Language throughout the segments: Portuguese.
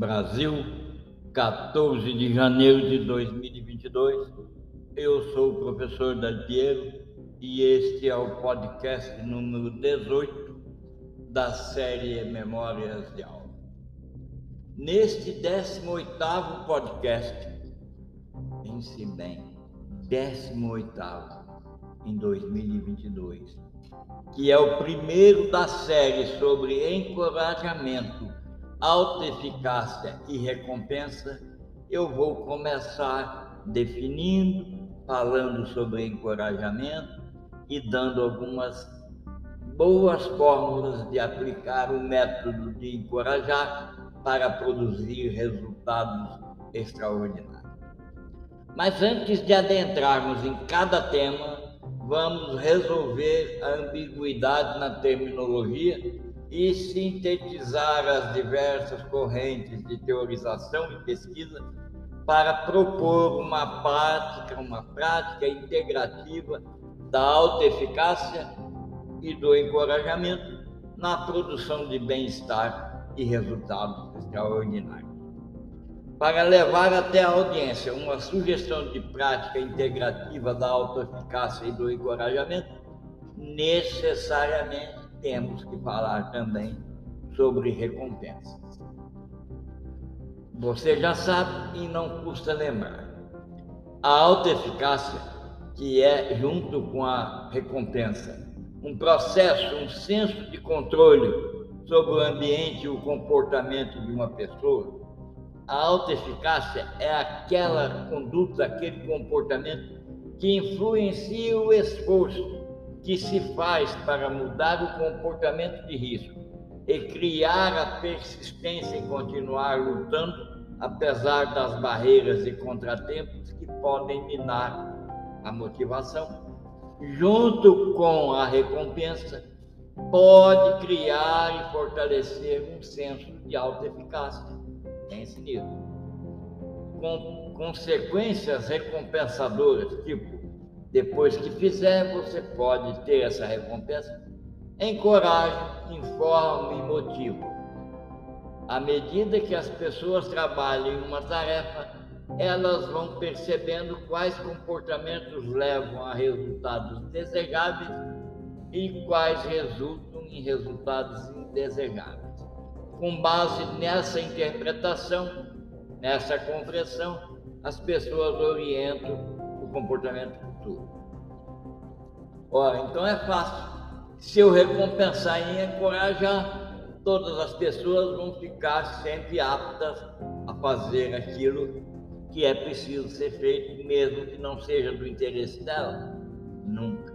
Brasil, 14 de janeiro de 2022. Eu sou o professor Dalpiero e este é o podcast número 18 da série Memórias de Aula. Neste 18º podcast, pense bem, 18º em 2022, que é o primeiro da série sobre encorajamento autoeficácia e recompensa, eu vou começar definindo, falando sobre encorajamento e dando algumas boas fórmulas de aplicar o método de encorajar para produzir resultados extraordinários. Mas antes de adentrarmos em cada tema, vamos resolver a ambiguidade na terminologia e sintetizar as diversas correntes de teorização e pesquisa para propor uma prática, uma prática integrativa da autoeficácia e do encorajamento na produção de bem-estar e resultados extraordinários. Para levar até a audiência uma sugestão de prática integrativa da autoeficácia e do encorajamento, necessariamente temos que falar também sobre recompensas. Você já sabe e não custa lembrar. A alta eficácia, que é junto com a recompensa, um processo, um senso de controle sobre o ambiente e o comportamento de uma pessoa. A alta eficácia é aquela conduta, aquele comportamento que influencia o esforço que se faz para mudar o comportamento de risco e criar a persistência em continuar lutando, apesar das barreiras e contratempos que podem minar a motivação, junto com a recompensa, pode criar e fortalecer um senso de autoeficácia. Pense nisso. Com consequências recompensadoras, tipo depois que fizer, você pode ter essa recompensa. Encoraje, informe e motive. À medida que as pessoas trabalham em uma tarefa, elas vão percebendo quais comportamentos levam a resultados desejáveis e quais resultam em resultados indesejáveis. Com base nessa interpretação, nessa compreensão, as pessoas orientam o comportamento futuro. Ora, então é fácil. Se eu recompensar e encorajar, todas as pessoas vão ficar sempre aptas a fazer aquilo que é preciso ser feito, mesmo que não seja do interesse dela. Nunca.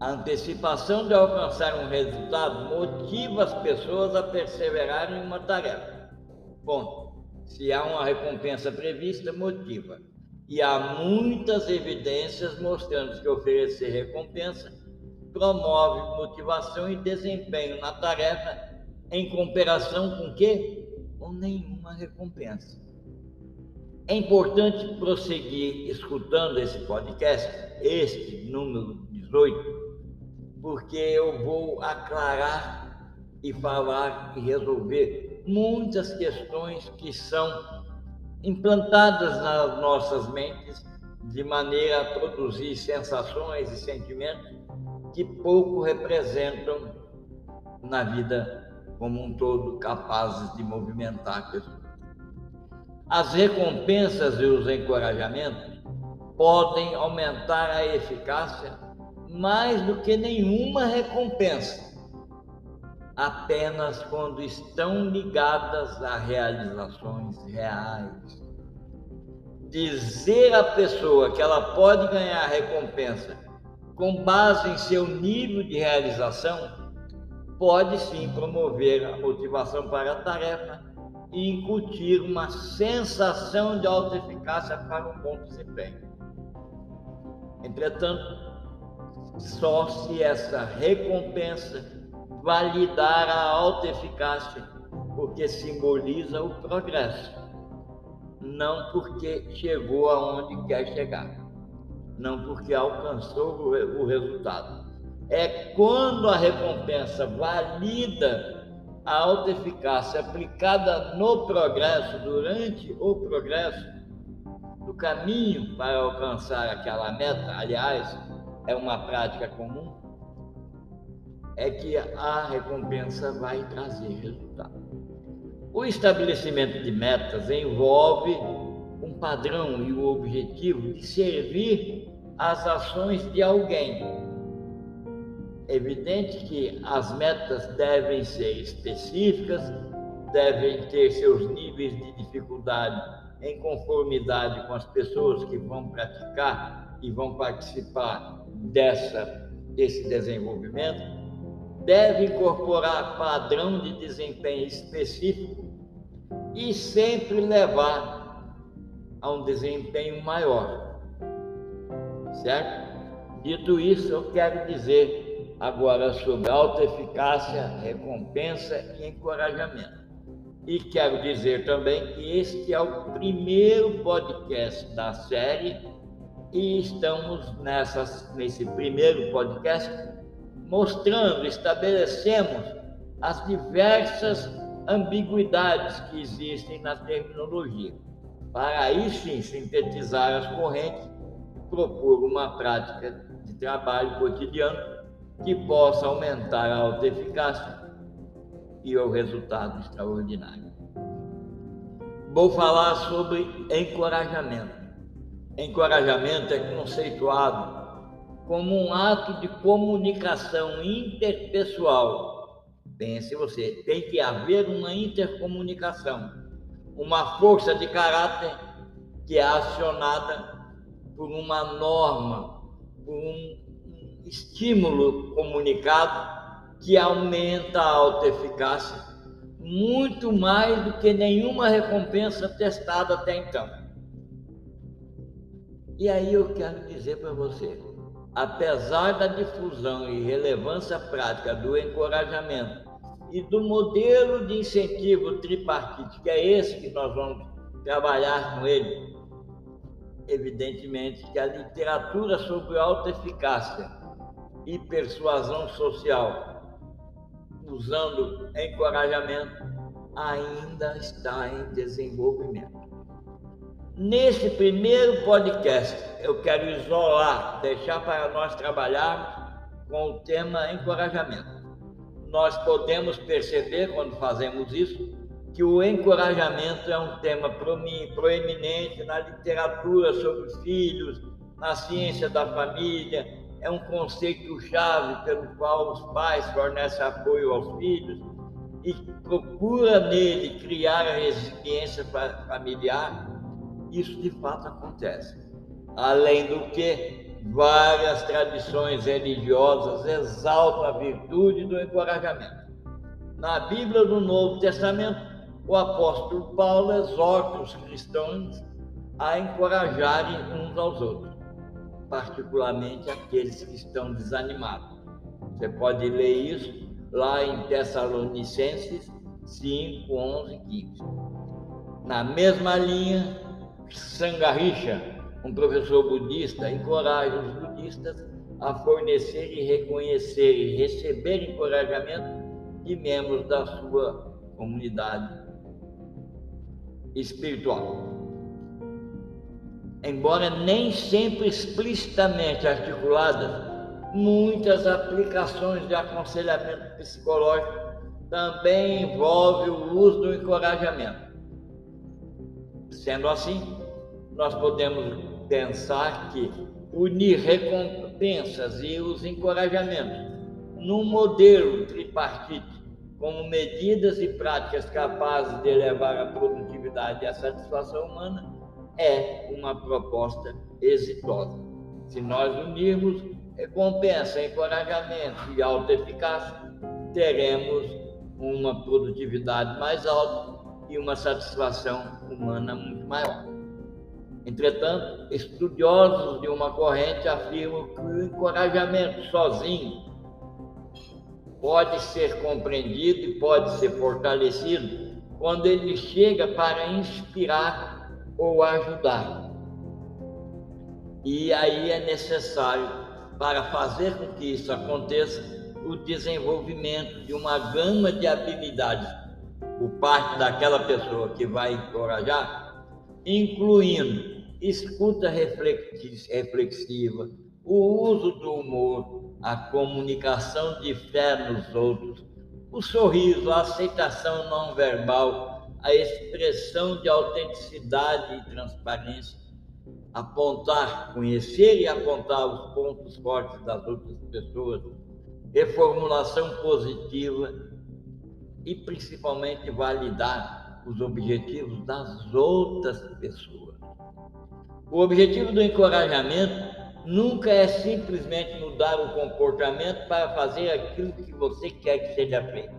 A antecipação de alcançar um resultado motiva as pessoas a perseverarem em uma tarefa. Ponto. Se há uma recompensa prevista, motiva. E há muitas evidências mostrando que oferecer recompensa promove motivação e desempenho na tarefa em comparação com quê? Com nenhuma recompensa. É importante prosseguir escutando esse podcast, este número 18, porque eu vou aclarar e falar e resolver muitas questões que são implantadas nas nossas mentes de maneira a produzir sensações e sentimentos que pouco representam na vida como um todo capazes de movimentar a pessoa. As recompensas e os encorajamentos podem aumentar a eficácia mais do que nenhuma recompensa apenas quando estão ligadas a realizações reais. Dizer à pessoa que ela pode ganhar recompensa com base em seu nível de realização pode sim promover a motivação para a tarefa e incutir uma sensação de autoeficácia para um bom desempenho. Entretanto, só se essa recompensa validar a alta eficácia, porque simboliza o progresso, não porque chegou aonde quer chegar, não porque alcançou o resultado. É quando a recompensa valida a alta eficácia aplicada no progresso, durante o progresso, do caminho para alcançar aquela meta, aliás, é uma prática comum, é que a recompensa vai trazer resultado. O estabelecimento de metas envolve um padrão e o objetivo de servir às ações de alguém. Evidente que as metas devem ser específicas, devem ter seus níveis de dificuldade em conformidade com as pessoas que vão praticar e vão participar dessa, desse desenvolvimento, deve incorporar padrão de desempenho específico e sempre levar a um desempenho maior. Certo? Dito isso, eu quero dizer agora sobre autoeficácia, recompensa e encorajamento. E quero dizer também que este é o primeiro podcast da série e estamos nessas, nesse primeiro podcast mostrando, estabelecemos as diversas ambiguidades que existem na terminologia, para aí sim sintetizar as correntes, propor uma prática de trabalho cotidiano que possa aumentar a autoeficácia e o resultado extraordinário. Vou falar sobre encorajamento. Encorajamento é conceituado como um ato de comunicação interpessoal. Pense você, tem que haver uma intercomunicação, uma força de caráter que é acionada por uma norma, por um estímulo comunicado que aumenta a autoeficácia muito mais do que nenhuma recompensa testada até então. E aí eu quero dizer para você, apesar da difusão e relevância prática do encorajamento e do modelo de incentivo tripartite, que é esse que nós vamos trabalhar com ele, evidentemente que a literatura sobre autoeficácia e persuasão social usando encorajamento, ainda está em desenvolvimento. Nesse primeiro podcast, eu quero isolar, deixar para nós trabalharmos com o tema encorajamento. Nós podemos perceber, quando fazemos isso, que o encorajamento é um tema proeminente na literatura sobre filhos, na ciência da família, é um conceito-chave pelo qual os pais fornecem apoio aos filhos e procura nele criar a resiliência familiar, isso de fato acontece. Além do que, várias tradições religiosas exaltam a virtude do encorajamento. Na Bíblia do Novo Testamento, o apóstolo Paulo exorta os cristãos a encorajarem uns aos outros particularmente aqueles que estão desanimados. Você pode ler isso lá em Tessalonicenses 5, 11 e 15. Na mesma linha, Sangarisha, um professor budista, encoraja os budistas a fornecer e reconhecer e receber encorajamento de membros da sua comunidade espiritual embora nem sempre explicitamente articuladas, muitas aplicações de aconselhamento psicológico também envolvem o uso do encorajamento. Sendo assim, nós podemos pensar que unir recompensas e os encorajamentos num modelo tripartite como medidas e práticas capazes de elevar a produtividade e a satisfação humana é uma proposta exitosa. Se nós unirmos recompensa, encorajamento e alta eficácia, teremos uma produtividade mais alta e uma satisfação humana muito maior. Entretanto, estudiosos de uma corrente afirmam que o encorajamento sozinho pode ser compreendido e pode ser fortalecido quando ele chega para inspirar ou ajudar. E aí é necessário, para fazer com que isso aconteça, o desenvolvimento de uma gama de habilidades por parte daquela pessoa que vai encorajar, incluindo escuta reflexiva, o uso do humor, a comunicação de fé nos outros, o sorriso, a aceitação não verbal, a expressão de autenticidade e transparência, apontar, conhecer e apontar os pontos fortes das outras pessoas, reformulação positiva e principalmente validar os objetivos das outras pessoas. O objetivo do encorajamento nunca é simplesmente mudar o comportamento para fazer aquilo que você quer que seja feito,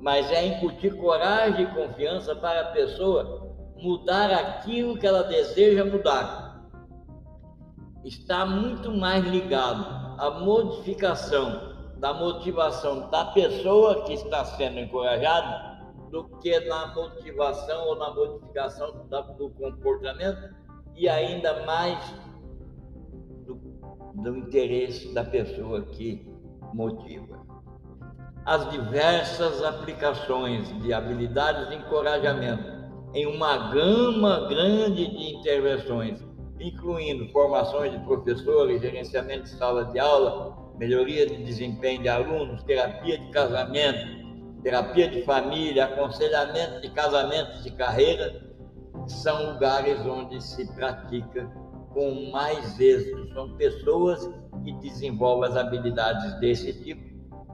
mas é incutir coragem e confiança para a pessoa mudar aquilo que ela deseja mudar está muito mais ligado à modificação da motivação da pessoa que está sendo encorajada do que na motivação ou na modificação do comportamento e ainda mais do, do interesse da pessoa que motiva. As diversas aplicações de habilidades de encorajamento em uma gama grande de intervenções incluindo formações de professores, gerenciamento de sala de aula, melhoria de desempenho de alunos, terapia de casamento, terapia de família, aconselhamento de casamentos de carreira, são lugares onde se pratica com mais êxito. São pessoas que desenvolvem as habilidades desse tipo,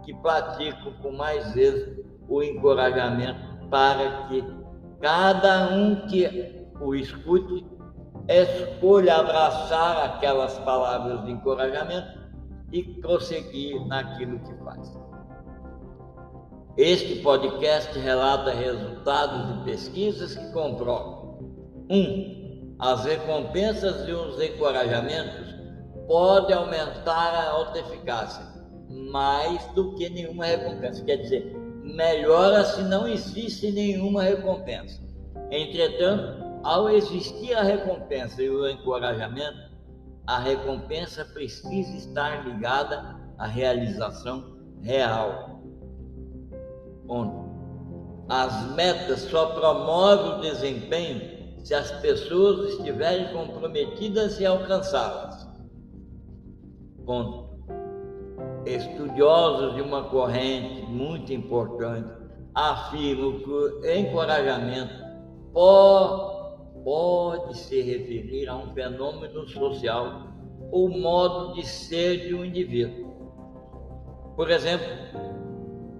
que praticam com mais êxito o encorajamento para que cada um que o escute escolha abraçar aquelas palavras de encorajamento e prosseguir naquilo que faz. Este podcast relata resultados de pesquisas que comprovam: 1. Um, as recompensas e os encorajamentos podem aumentar a autoeficácia mais do que nenhuma recompensa. Quer dizer, melhora se não existe nenhuma recompensa. Entretanto, ao existir a recompensa e o encorajamento, a recompensa precisa estar ligada à realização real. Onde as metas só promovem o desempenho se as pessoas estiverem comprometidas em alcançá-las. Ponto. Estudiosos de uma corrente muito importante afirmam que o encorajamento pode pode se referir a um fenômeno social ou modo de ser de um indivíduo. Por exemplo,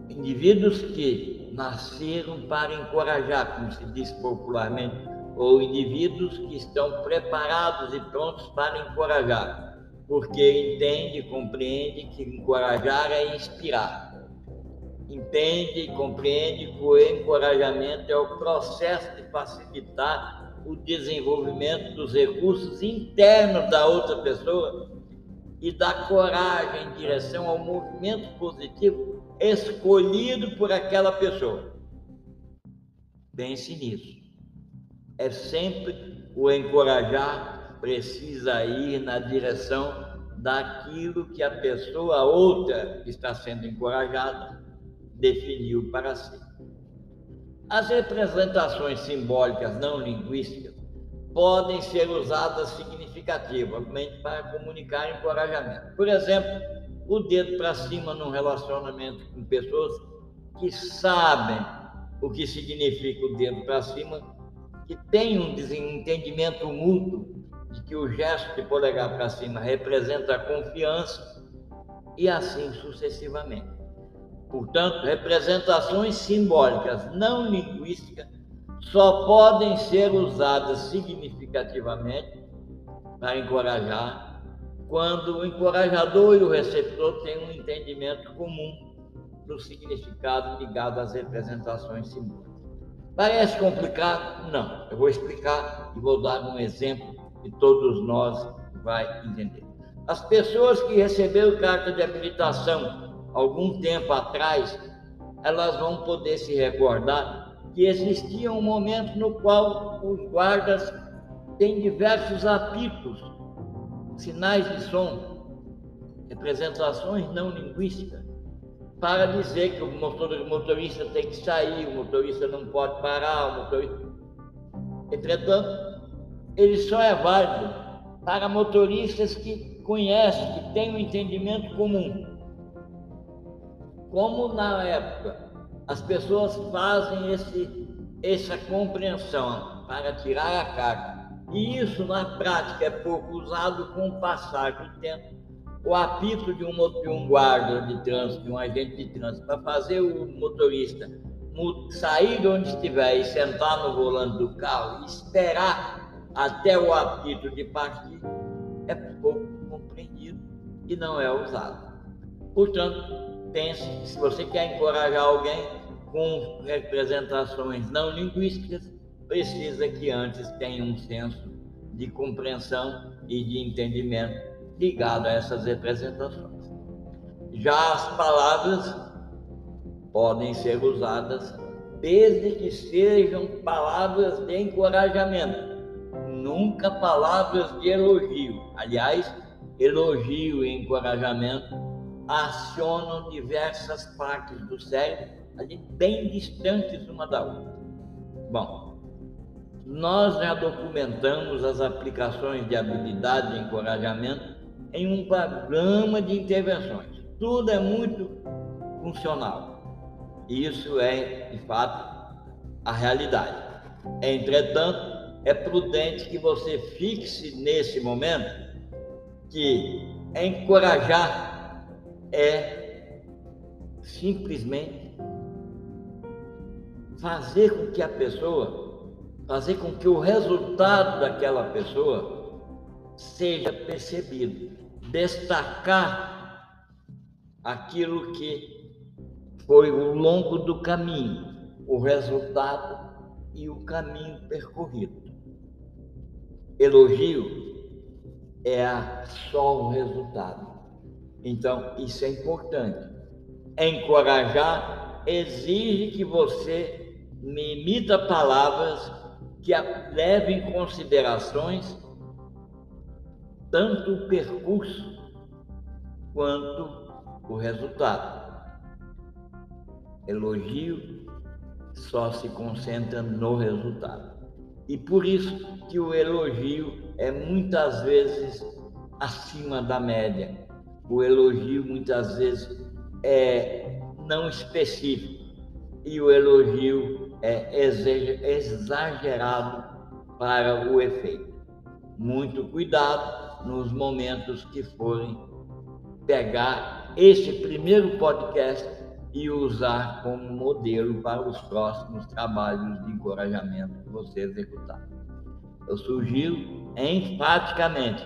indivíduos que nasceram para encorajar, como se diz popularmente, ou indivíduos que estão preparados e prontos para encorajar, porque entende e compreende que encorajar é inspirar. Entende e compreende que o encorajamento é o processo de facilitar o desenvolvimento dos recursos internos da outra pessoa e da coragem em direção ao movimento positivo escolhido por aquela pessoa. Pense nisso. É sempre o encorajar precisa ir na direção daquilo que a pessoa outra que está sendo encorajada definiu para si. As representações simbólicas não linguísticas podem ser usadas significativamente para comunicar encorajamento. Por exemplo, o dedo para cima num relacionamento com pessoas que sabem o que significa o dedo para cima, que têm um entendimento mútuo de que o gesto de polegar para cima representa a confiança e assim sucessivamente. Portanto, representações simbólicas não linguísticas só podem ser usadas significativamente para encorajar quando o encorajador e o receptor têm um entendimento comum do significado ligado às representações simbólicas. Parece complicado? Não. Eu vou explicar e vou dar um exemplo que todos nós vai entender. As pessoas que receberam carta de habilitação algum tempo atrás, elas vão poder se recordar que existia um momento no qual os guardas têm diversos apitos, sinais de som, representações não linguísticas, para dizer que o motorista tem que sair, o motorista não pode parar, o motorista. Entretanto, ele só é válido para motoristas que conhecem, que têm um entendimento comum. Como na época as pessoas fazem esse, essa compreensão para tirar a carga, e isso na prática é pouco usado com o passar do tempo. O apito de um, de um guarda de trânsito, de um agente de trânsito, para fazer o motorista sair de onde estiver e sentar no volante do carro e esperar até o apito de partir, é pouco compreendido e não é usado. Portanto, pense se você quer encorajar alguém com representações não linguísticas, precisa que antes tenha um senso de compreensão e de entendimento ligado a essas representações. Já as palavras podem ser usadas desde que sejam palavras de encorajamento, nunca palavras de elogio. Aliás, elogio e encorajamento acionam diversas partes do cérebro ali bem distantes uma da outra. Bom, nós já documentamos as aplicações de habilidade e encorajamento em um programa de intervenções. Tudo é muito funcional. Isso é, de fato, a realidade. Entretanto, é prudente que você fixe nesse momento que encorajar é simplesmente fazer com que a pessoa, fazer com que o resultado daquela pessoa seja percebido, destacar aquilo que foi o longo do caminho, o resultado e o caminho percorrido. Elogio é só o resultado. Então, isso é importante. Encorajar exige que você me imita palavras que levem em considerações tanto o percurso quanto o resultado. Elogio só se concentra no resultado. E por isso que o elogio é muitas vezes acima da média. O elogio muitas vezes é não específico e o elogio é exagerado para o efeito. Muito cuidado nos momentos que forem pegar este primeiro podcast e usar como modelo para os próximos trabalhos de encorajamento que você executar. Eu sugiro enfaticamente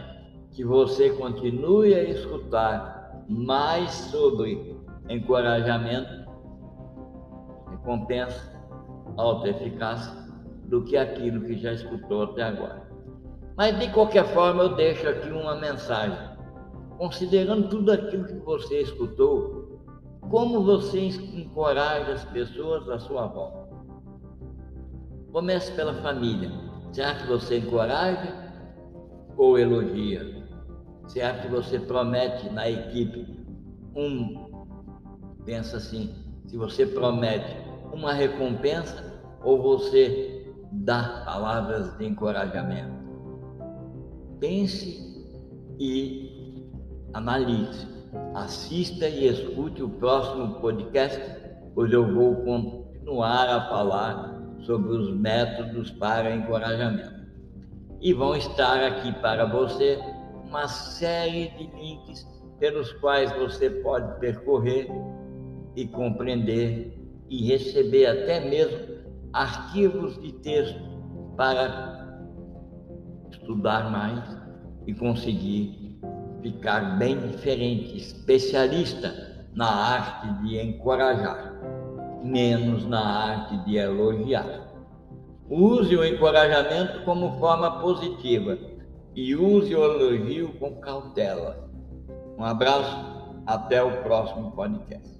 que você continue a escutar mais sobre encorajamento, recompensa alta eficácia do que aquilo que já escutou até agora. Mas de qualquer forma, eu deixo aqui uma mensagem. Considerando tudo aquilo que você escutou, como você encoraja as pessoas à sua volta? Comece pela família. Será que você encoraja ou elogia? Será que você promete na equipe um? Pensa assim: se você promete uma recompensa ou você dá palavras de encorajamento? Pense e analise. Assista e escute o próximo podcast, pois eu vou continuar a falar sobre os métodos para encorajamento. E vão estar aqui para você uma série de links pelos quais você pode percorrer e compreender e receber até mesmo arquivos de texto para estudar mais e conseguir ficar bem diferente, especialista na arte de encorajar, menos na arte de elogiar. Use o encorajamento como forma positiva e use o elogio com cautela. Um abraço, até o próximo podcast.